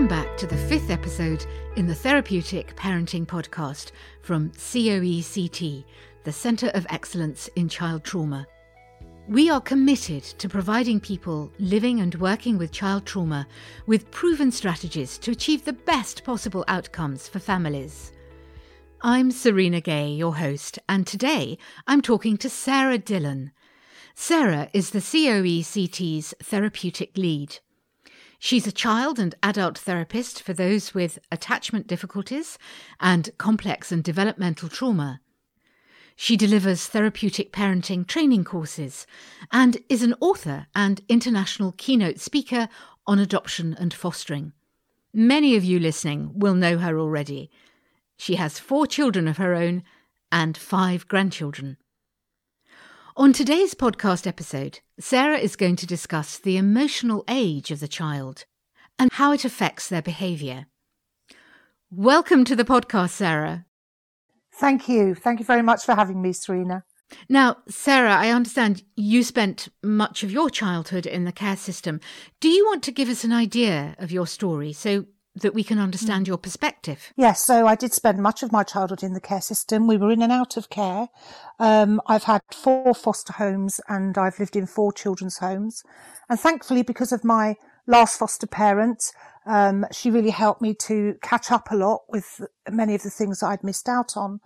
Welcome back to the fifth episode in the Therapeutic Parenting Podcast from COECT, the Centre of Excellence in Child Trauma. We are committed to providing people living and working with child trauma with proven strategies to achieve the best possible outcomes for families. I'm Serena Gay, your host, and today I'm talking to Sarah Dillon. Sarah is the COECT's therapeutic lead. She's a child and adult therapist for those with attachment difficulties and complex and developmental trauma. She delivers therapeutic parenting training courses and is an author and international keynote speaker on adoption and fostering. Many of you listening will know her already. She has four children of her own and five grandchildren. On today's podcast episode, Sarah is going to discuss the emotional age of the child and how it affects their behaviour. Welcome to the podcast, Sarah. Thank you. Thank you very much for having me, Serena. Now, Sarah, I understand you spent much of your childhood in the care system. Do you want to give us an idea of your story so that we can understand your perspective. Yes, so I did spend much of my childhood in the care system. We were in and out of care. Um, I've had four foster homes and I've lived in four children's homes. And thankfully, because of my last foster parent, um, she really helped me to catch up a lot with many of the things that I'd missed out on.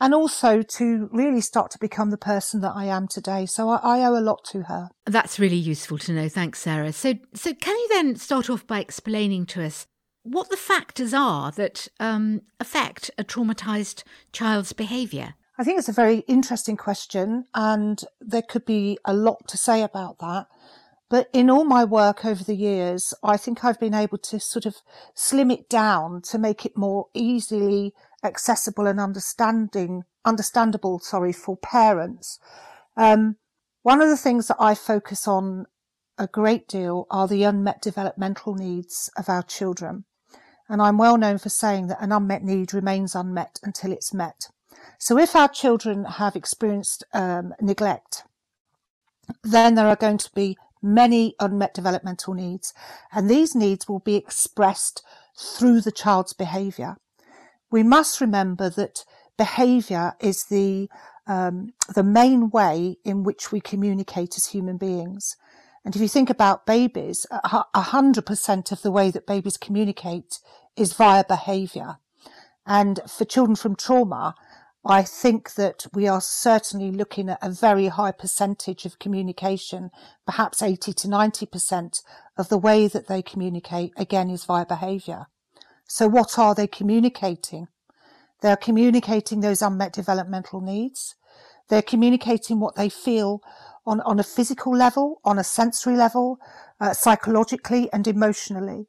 And also to really start to become the person that I am today. So I, I owe a lot to her. That's really useful to know. Thanks, Sarah. So, so can you then start off by explaining to us what the factors are that um, affect a traumatized child's behaviour? I think it's a very interesting question, and there could be a lot to say about that. But in all my work over the years, I think I've been able to sort of slim it down to make it more easily accessible and understanding, understandable, sorry, for parents. Um, one of the things that I focus on a great deal are the unmet developmental needs of our children and I'm well known for saying that an unmet need remains unmet until it's met. So if our children have experienced um, neglect, then there are going to be many unmet developmental needs, and these needs will be expressed through the child's behaviour. We must remember that behaviour is the um, the main way in which we communicate as human beings. And if you think about babies, a hundred percent of the way that babies communicate is via behavior. And for children from trauma, I think that we are certainly looking at a very high percentage of communication, perhaps 80 to 90% of the way that they communicate again is via behavior. So what are they communicating? They're communicating those unmet developmental needs. They're communicating what they feel on, on a physical level, on a sensory level, uh, psychologically and emotionally.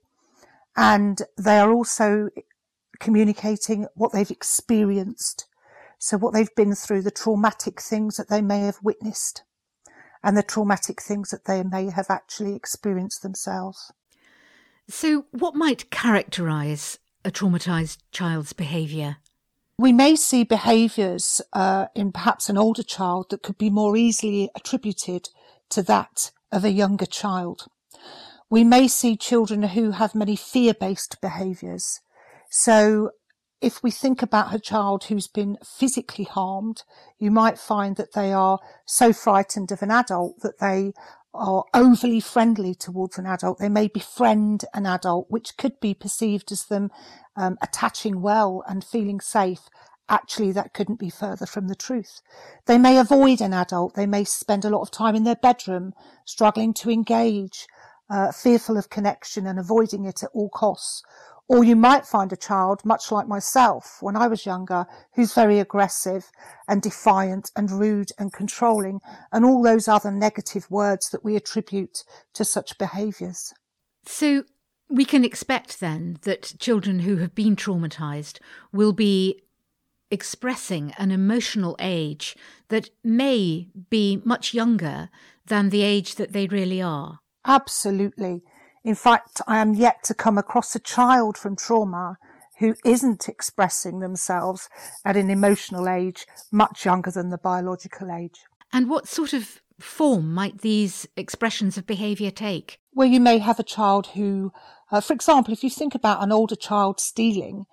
And they are also communicating what they've experienced. So what they've been through, the traumatic things that they may have witnessed and the traumatic things that they may have actually experienced themselves. So what might characterize a traumatized child's behavior? We may see behaviours uh, in perhaps an older child that could be more easily attributed to that of a younger child. We may see children who have many fear-based behaviours. So if we think about a child who's been physically harmed, you might find that they are so frightened of an adult that they are overly friendly towards an adult. They may befriend an adult, which could be perceived as them um, attaching well and feeling safe. Actually, that couldn't be further from the truth. They may avoid an adult. They may spend a lot of time in their bedroom, struggling to engage, uh, fearful of connection and avoiding it at all costs. Or you might find a child, much like myself when I was younger, who's very aggressive and defiant and rude and controlling and all those other negative words that we attribute to such behaviours. So we can expect then that children who have been traumatized will be expressing an emotional age that may be much younger than the age that they really are. Absolutely. In fact, I am yet to come across a child from trauma who isn't expressing themselves at an emotional age much younger than the biological age. And what sort of form might these expressions of behaviour take? Well, you may have a child who Uh, for example, if you think about an older child stealing,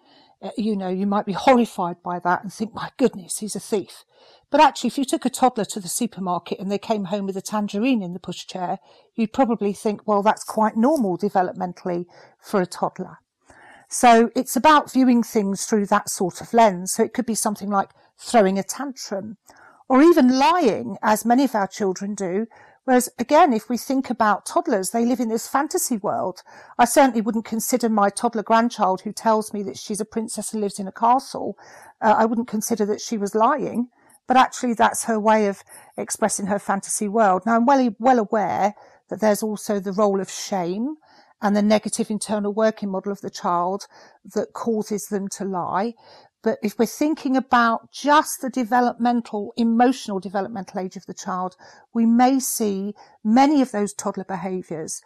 uh, you know, you might be horrified by that and think, my goodness, he's a thief. But actually, if you took a toddler to the supermarket and they came home with a tangerine in the pushchair, you'd probably think, well, that's quite normal developmentally for a toddler. So it's about viewing things through that sort of lens. So it could be something like throwing a tantrum or even lying, as many of our children do, Whereas again, if we think about toddlers, they live in this fantasy world. I certainly wouldn't consider my toddler grandchild who tells me that she's a princess and lives in a castle. Uh, I wouldn't consider that she was lying, but actually that's her way of expressing her fantasy world. Now I'm well, well aware that there's also the role of shame and the negative internal working model of the child that causes them to lie. But if we're thinking about just the developmental, emotional developmental age of the child, we may see many of those toddler behaviours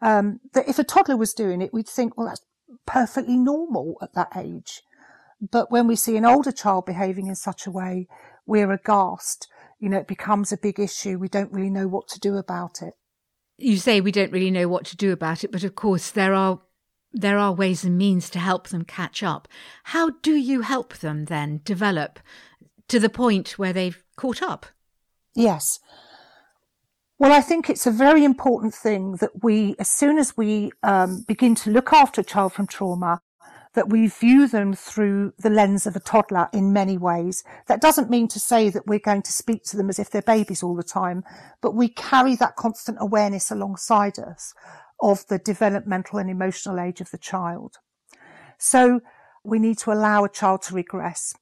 um, that if a toddler was doing it, we'd think, well, that's perfectly normal at that age. But when we see an older child behaving in such a way, we're aghast. You know, it becomes a big issue. We don't really know what to do about it. You say we don't really know what to do about it, but of course there are there are ways and means to help them catch up. How do you help them then develop to the point where they've caught up? Yes. Well, I think it's a very important thing that we, as soon as we um, begin to look after a child from trauma, that we view them through the lens of a toddler in many ways. That doesn't mean to say that we're going to speak to them as if they're babies all the time, but we carry that constant awareness alongside us of the developmental and emotional age of the child. So we need to allow a child to regress.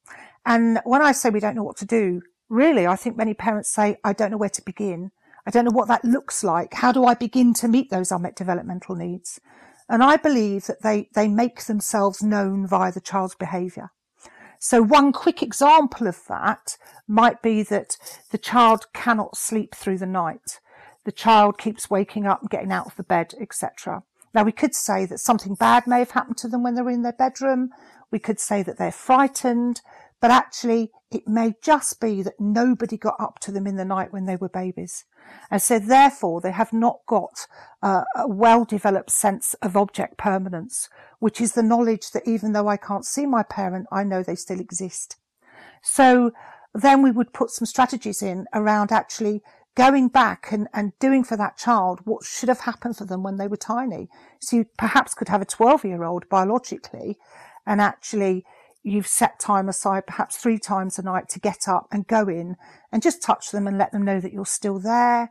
And when I say we don't know what to do, really, I think many parents say, I don't know where to begin. I don't know what that looks like. How do I begin to meet those unmet developmental needs? And I believe that they, they make themselves known via the child's behavior. So one quick example of that might be that the child cannot sleep through the night the child keeps waking up and getting out of the bed, etc. Now, we could say that something bad may have happened to them when they're in their bedroom. We could say that they're frightened, but actually, it may just be that nobody got up to them in the night when they were babies. And so, therefore, they have not got uh, a well developed sense of object permanence, which is the knowledge that even though I can't see my parent, I know they still exist. So, then we would put some strategies in around actually going back and, and doing for that child what should have happened for them when they were tiny. So you perhaps could have a 12 year old biologically and actually you've set time aside perhaps three times a night to get up and go in and just touch them and let them know that you're still there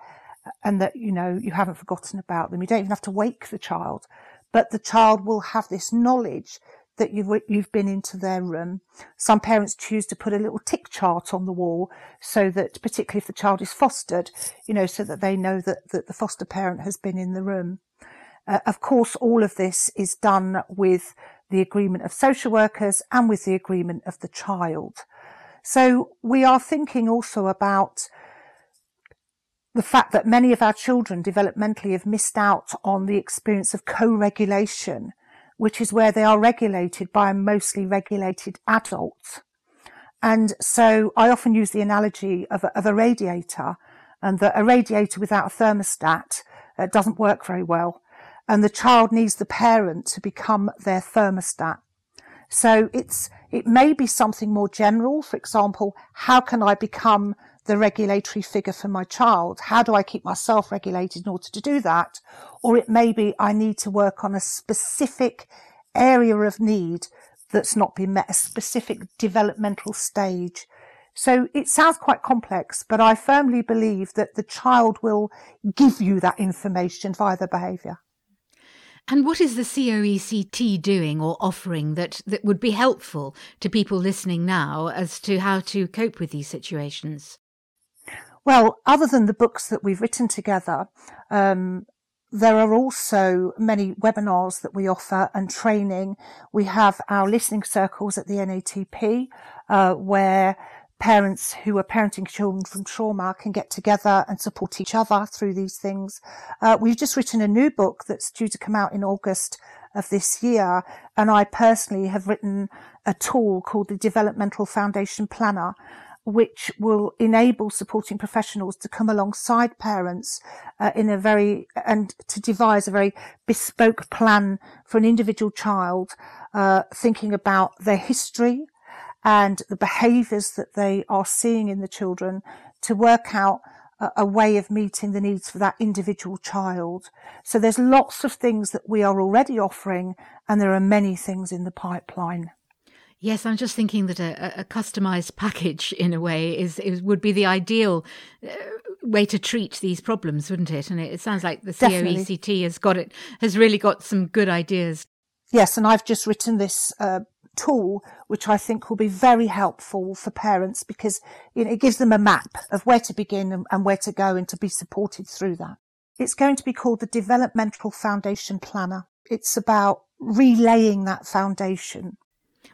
and that, you know, you haven't forgotten about them. You don't even have to wake the child, but the child will have this knowledge that you've, you've been into their room. Some parents choose to put a little tick chart on the wall so that, particularly if the child is fostered, you know, so that they know that, that the foster parent has been in the room. Uh, of course, all of this is done with the agreement of social workers and with the agreement of the child. So we are thinking also about the fact that many of our children developmentally have missed out on the experience of co-regulation which is where they are regulated by a mostly regulated adult. And so I often use the analogy of a, of a radiator and that a radiator without a thermostat uh, doesn't work very well. And the child needs the parent to become their thermostat. So it's, it may be something more general. For example, how can I become the regulatory figure for my child? How do I keep myself regulated in order to do that? Or it may be I need to work on a specific area of need that's not been met, a specific developmental stage. So it sounds quite complex, but I firmly believe that the child will give you that information via the behaviour. And what is the COECT doing or offering that, that would be helpful to people listening now as to how to cope with these situations? Well, other than the books that we've written together, um, there are also many webinars that we offer and training. We have our listening circles at the NATP, uh, where parents who are parenting children from trauma can get together and support each other through these things. Uh, we've just written a new book that's due to come out in August of this year. And I personally have written a tool called the Developmental Foundation Planner, which will enable supporting professionals to come alongside parents uh, in a very and to devise a very bespoke plan for an individual child, uh, thinking about their history and the behaviours that they are seeing in the children to work out a, a way of meeting the needs for that individual child. So there's lots of things that we are already offering, and there are many things in the pipeline. Yes, I'm just thinking that a, a customized package, in a way, is, is would be the ideal uh, way to treat these problems, wouldn't it? And it, it sounds like the Definitely. COECT has got it, has really got some good ideas. Yes, and I've just written this uh, tool, which I think will be very helpful for parents because you know, it gives them a map of where to begin and, and where to go and to be supported through that. It's going to be called the Developmental Foundation Planner. It's about relaying that foundation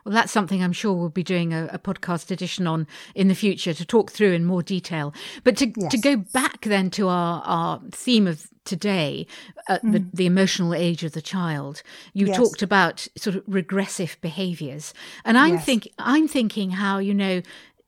well, that's something I'm sure we'll be doing a, a, podcast edition on in the future to talk through in more detail. But to, yes. to go back then to our, our theme of today, uh, mm. the, the emotional age of the child, you yes. talked about sort of regressive behaviors. And I'm yes. think I'm thinking how, you know,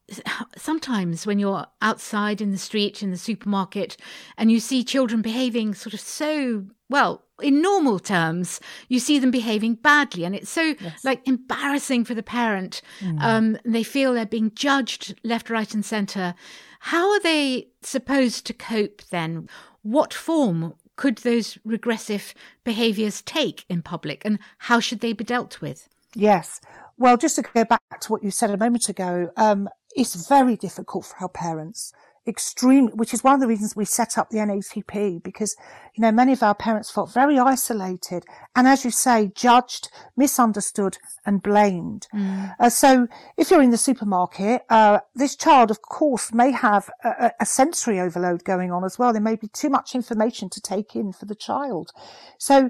sometimes when you're outside in the street in the supermarket and you see children behaving sort of so well in normal terms you see them behaving badly and it's so yes. like embarrassing for the parent. Mm. um, they feel they're being judged left right and center. How are they supposed to cope then? What form could those regressive behaviors take in public and how should they be dealt with? Yes. Well, just to go back to what you said a moment ago, um, it's very difficult for our parents. Extreme, which is one of the reasons we set up the NATP because, you know, many of our parents felt very isolated and as you say, judged, misunderstood and blamed. Mm. Uh, so if you're in the supermarket, uh, this child, of course, may have a, a sensory overload going on as well. There may be too much information to take in for the child. So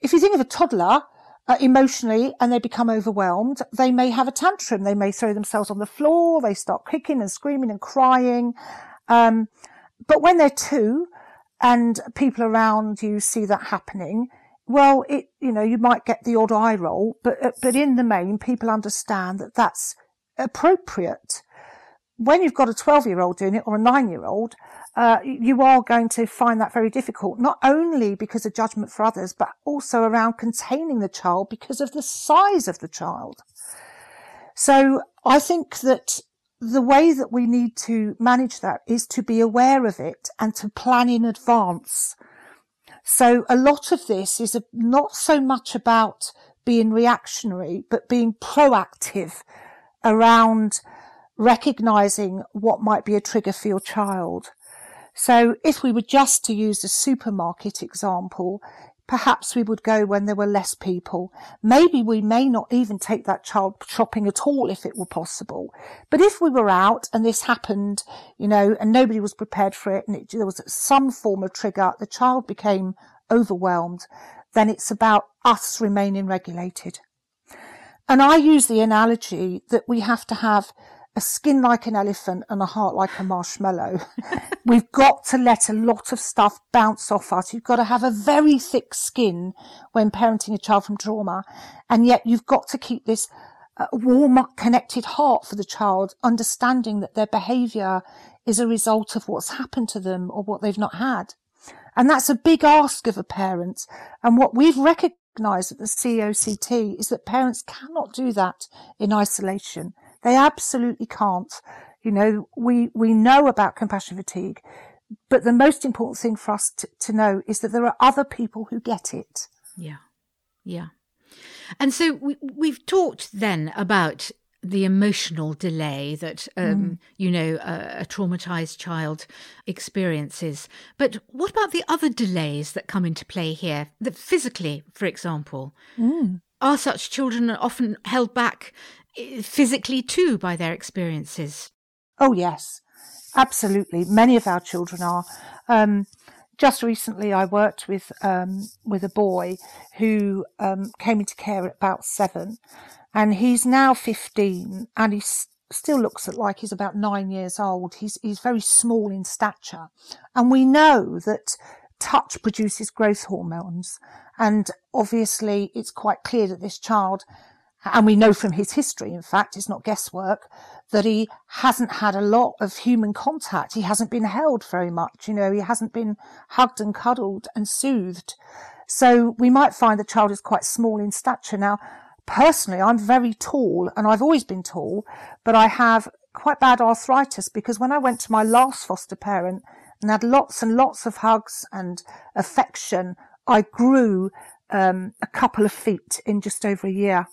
if you think of a toddler, uh, emotionally and they become overwhelmed, they may have a tantrum. They may throw themselves on the floor. They start kicking and screaming and crying. Um, but when they're two and people around you see that happening, well, it, you know, you might get the odd eye roll, but, uh, but in the main, people understand that that's appropriate. When you've got a 12 year old doing it or a nine year old, uh, you are going to find that very difficult, not only because of judgment for others, but also around containing the child because of the size of the child. So I think that the way that we need to manage that is to be aware of it and to plan in advance. So a lot of this is not so much about being reactionary, but being proactive around recognizing what might be a trigger for your child. So if we were just to use the supermarket example, perhaps we would go when there were less people. Maybe we may not even take that child shopping at all if it were possible. But if we were out and this happened, you know, and nobody was prepared for it and it, there was some form of trigger, the child became overwhelmed, then it's about us remaining regulated. And I use the analogy that we have to have a skin like an elephant and a heart like a marshmallow. We've got to let a lot of stuff bounce off us. You've got to have a very thick skin when parenting a child from trauma. And yet you've got to keep this uh, warm, connected heart for the child, understanding that their behavior is a result of what's happened to them or what they've not had. And that's a big ask of a parent. And what we've recognized at the COECT is that parents cannot do that in isolation. They absolutely can't. You know, we, we know about compassion fatigue, but the most important thing for us to, to know is that there are other people who get it. Yeah. Yeah. And so we, we've talked then about the emotional delay that um, mm. you know a, a, traumatized child experiences but what about the other delays that come into play here that physically for example mm. Are such children often held back physically too by their experiences. Oh, yes, absolutely. Many of our children are. Um, just recently, I worked with um, with a boy who um, came into care at about seven, and he's now fifteen, and he still looks like he's about nine years old. He's he's very small in stature, and we know that touch produces growth hormones, and obviously, it's quite clear that this child And we know from his history, in fact, it's not guesswork, that he hasn't had a lot of human contact. He hasn't been held very much. You know, he hasn't been hugged and cuddled and soothed. So we might find the child is quite small in stature. Now, personally, I'm very tall and I've always been tall, but I have quite bad arthritis because when I went to my last foster parent and had lots and lots of hugs and affection, I grew um, a couple of feet in just over a year.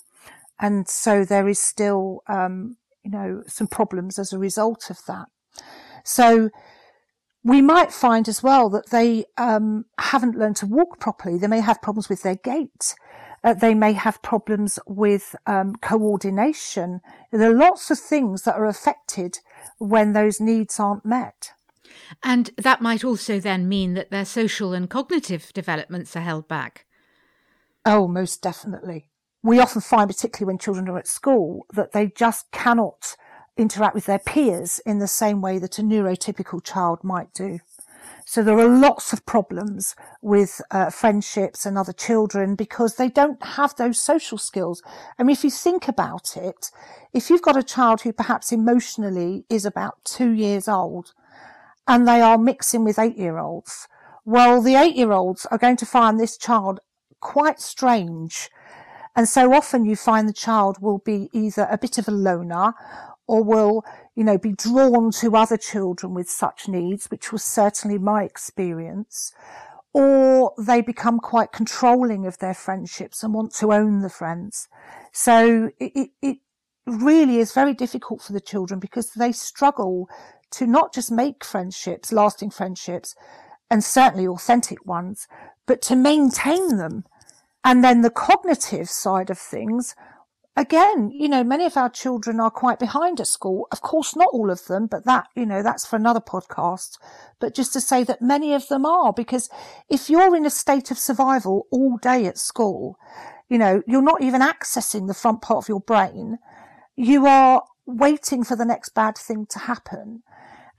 And so there is still, um, you know, some problems as a result of that. So we might find as well that they um, haven't learned to walk properly. They may have problems with their gait. Uh, they may have problems with um, coordination. There are lots of things that are affected when those needs aren't met. And that might also then mean that their social and cognitive developments are held back. Oh, most definitely. We often find, particularly when children are at school, that they just cannot interact with their peers in the same way that a neurotypical child might do. So there are lots of problems with uh, friendships and other children because they don't have those social skills. I mean, if you think about it, if you've got a child who perhaps emotionally is about two years old and they are mixing with eight year olds, well, the eight year olds are going to find this child quite strange. And so often you find the child will be either a bit of a loner or will, you know, be drawn to other children with such needs, which was certainly my experience, or they become quite controlling of their friendships and want to own the friends. So it, it, it really is very difficult for the children because they struggle to not just make friendships, lasting friendships, and certainly authentic ones, but to maintain them. And then the cognitive side of things, again, you know, many of our children are quite behind at school. Of course, not all of them, but that, you know, that's for another podcast. But just to say that many of them are, because if you're in a state of survival all day at school, you know, you're not even accessing the front part of your brain. You are waiting for the next bad thing to happen.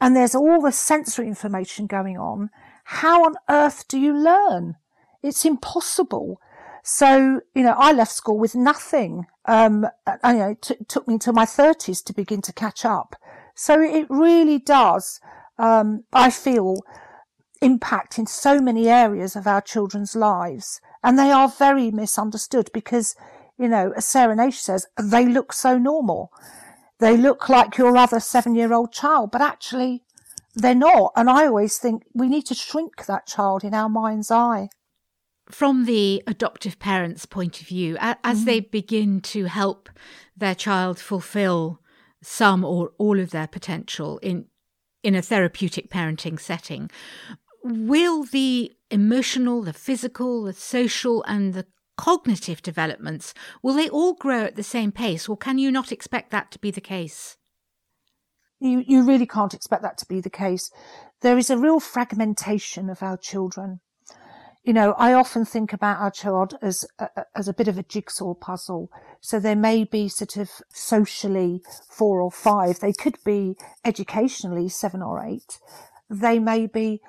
And there's all the sensory information going on. How on earth do you learn? It's impossible. So, you know, I left school with nothing. Um, and, you know, it t- took me until my thirties to begin to catch up. So it really does, um, I feel, impact in so many areas of our children's lives. And they are very misunderstood because, you know, as Sarah Naish says, they look so normal. They look like your other seven year old child, but actually they're not. And I always think we need to shrink that child in our mind's eye from the adoptive parent's point of view, as mm. they begin to help their child fulfill some or all of their potential in in a therapeutic parenting setting, will the emotional, the physical, the social, and the cognitive developments will they all grow at the same pace, or can you not expect that to be the case? You you really can't expect that to be the case. There is a real fragmentation of our children you know, I often think about our child as a, as a bit of a jigsaw puzzle. So there may be sort of socially four or five. They could be educationally seven or eight. They may be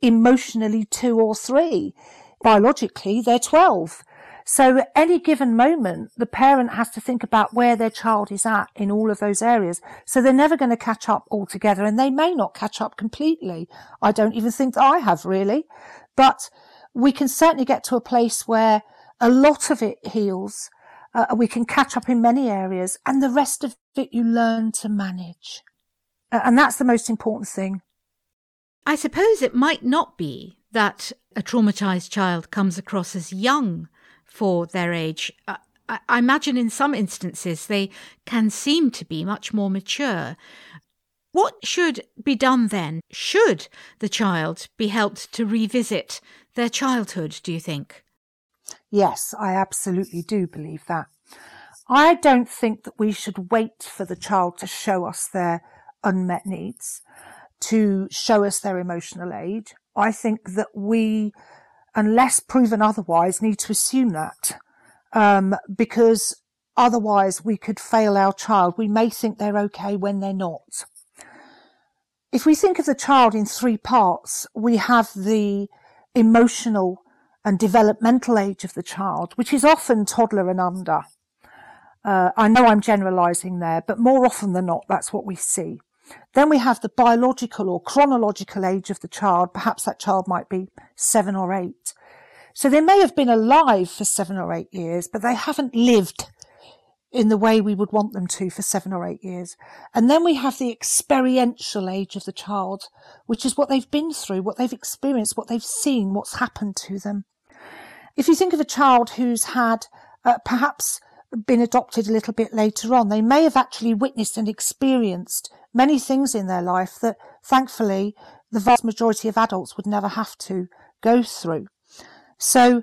emotionally two or three. Biologically, they're 12. So at any given moment, the parent has to think about where their child is at in all of those areas. So they're never going to catch up altogether and they may not catch up completely. I don't even think I have really, but we can certainly get to a place where a lot of it heals. Uh, we can catch up in many areas and the rest of it you learn to manage. Uh, and that's the most important thing. I suppose it might not be that a traumatized child comes across as young for their age. Uh, I imagine in some instances they can seem to be much more mature. What should be done then? Should the child be helped to revisit their childhood, do you think? Yes, I absolutely do believe that. I don't think that we should wait for the child to show us their unmet needs, to show us their emotional age. I think that we, unless proven otherwise, need to assume that, um, because otherwise we could fail our child. We may think they're okay when they're not. If we think of the child in three parts, we have the emotional and developmental age of the child, which is often toddler and under. Uh, I know I'm generalizing there, but more often than not, that's what we see. Then we have the biological or chronological age of the child. Perhaps that child might be seven or eight. So they may have been alive for seven or eight years, but they haven't lived in the way we would want them to for seven or eight years. And then we have the experiential age of the child, which is what they've been through, what they've experienced, what they've seen, what's happened to them. If you think of a child who's had uh, perhaps been adopted a little bit later on, they may have actually witnessed and experienced many things in their life that thankfully the vast majority of adults would never have to go through. So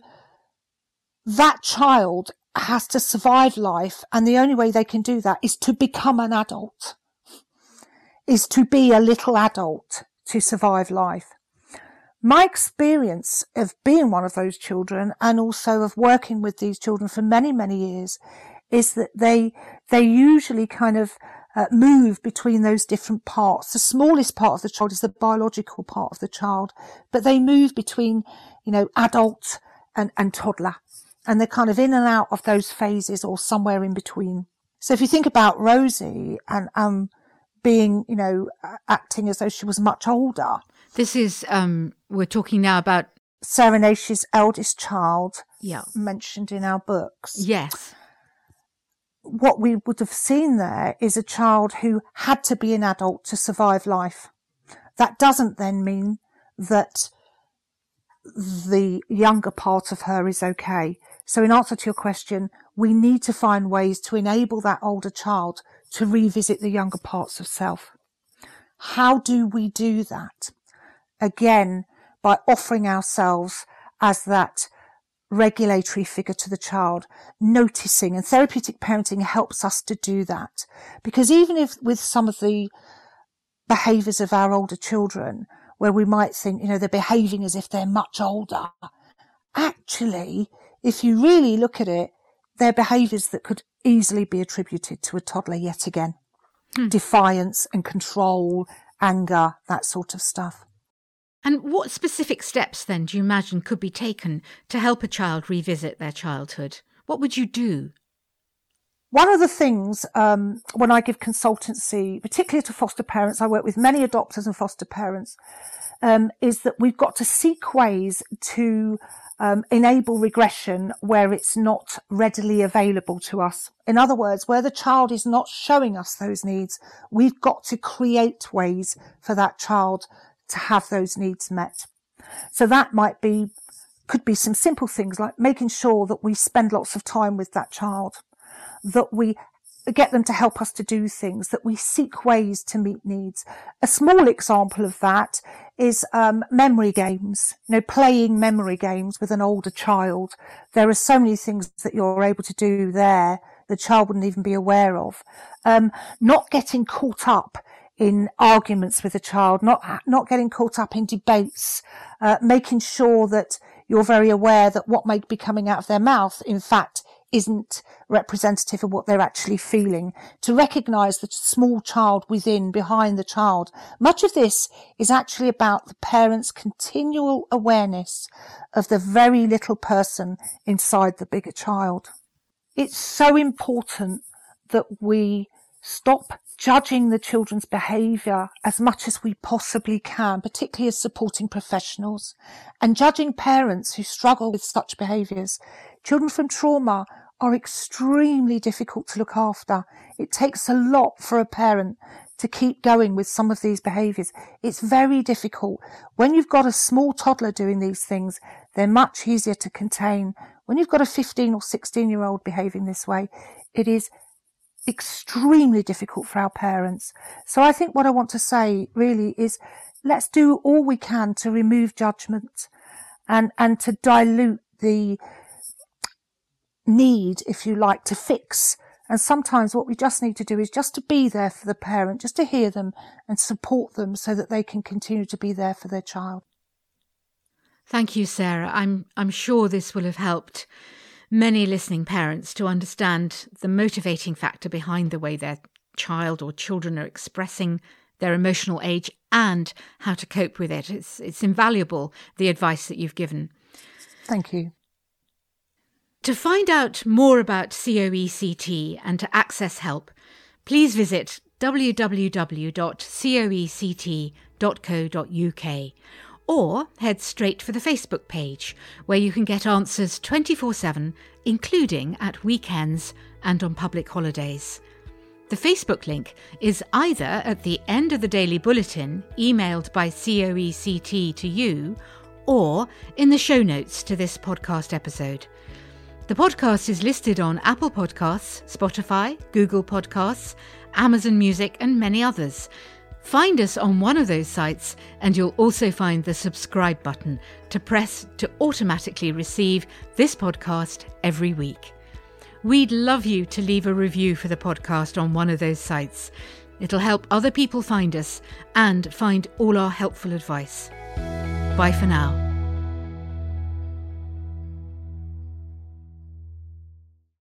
that child has to survive life. And the only way they can do that is to become an adult, is to be a little adult to survive life. My experience of being one of those children and also of working with these children for many, many years is that they, they usually kind of uh, move between those different parts. The smallest part of the child is the biological part of the child, but they move between, you know, adult and, and toddler and they're kind of in and out of those phases or somewhere in between. So if you think about Rosie and um, being, you know, acting as though she was much older. This is, um, we're talking now about Sarah Naish's eldest child, yeah. mentioned in our books. Yes. What we would have seen there is a child who had to be an adult to survive life. That doesn't then mean that the younger part of her is okay. So in answer to your question, we need to find ways to enable that older child to revisit the younger parts of self. How do we do that? Again, by offering ourselves as that regulatory figure to the child, noticing and therapeutic parenting helps us to do that. Because even if with some of the behaviors of our older children, where we might think, you know, they're behaving as if they're much older, actually, if you really look at it, they're behaviours that could easily be attributed to a toddler yet again. Hmm. Defiance and control, anger, that sort of stuff. And what specific steps then do you imagine could be taken to help a child revisit their childhood? What would you do? One of the things um, when I give consultancy, particularly to foster parents, I work with many adopters and foster parents, um, is that we've got to seek ways to um, enable regression where it's not readily available to us. In other words, where the child is not showing us those needs, we've got to create ways for that child to have those needs met. So that might be, could be some simple things like making sure that we spend lots of time with that child, that we get them to help us to do things, that we seek ways to meet needs. A small example of that is um, memory games, you know, playing memory games with an older child. There are so many things that you're able to do there the child wouldn't even be aware of. Um, not getting caught up in arguments with a child, not not getting caught up in debates, uh, making sure that you're very aware that what may be coming out of their mouth, in fact, isn't representative of what they're actually feeling, to recognize the small child within, behind the child. Much of this is actually about the parent's continual awareness of the very little person inside the bigger child. It's so important that we stop judging the children's behaviour as much as we possibly can, particularly as supporting professionals, and judging parents who struggle with such behaviours. Children from trauma are extremely difficult to look after. It takes a lot for a parent to keep going with some of these behaviours. It's very difficult. When you've got a small toddler doing these things, they're much easier to contain. When you've got a 15 or 16 year old behaving this way, it is extremely difficult for our parents. So I think what I want to say really is let's do all we can to remove judgment and, and to dilute the need, if you like, to fix. And sometimes what we just need to do is just to be there for the parent, just to hear them and support them so that they can continue to be there for their child. Thank you, Sarah. I'm I'm sure this will have helped many listening parents to understand the motivating factor behind the way their child or children are expressing their emotional age and how to cope with it. It's it's invaluable the advice that you've given. Thank you. To find out more about COECT and to access help, please visit www.coect.co.uk or head straight for the Facebook page, where you can get answers 24 7, including at weekends and on public holidays. The Facebook link is either at the end of the daily bulletin, emailed by COECT to you, or in the show notes to this podcast episode. The podcast is listed on Apple Podcasts, Spotify, Google Podcasts, Amazon Music, and many others. Find us on one of those sites, and you'll also find the subscribe button to press to automatically receive this podcast every week. We'd love you to leave a review for the podcast on one of those sites. It'll help other people find us and find all our helpful advice. Bye for now.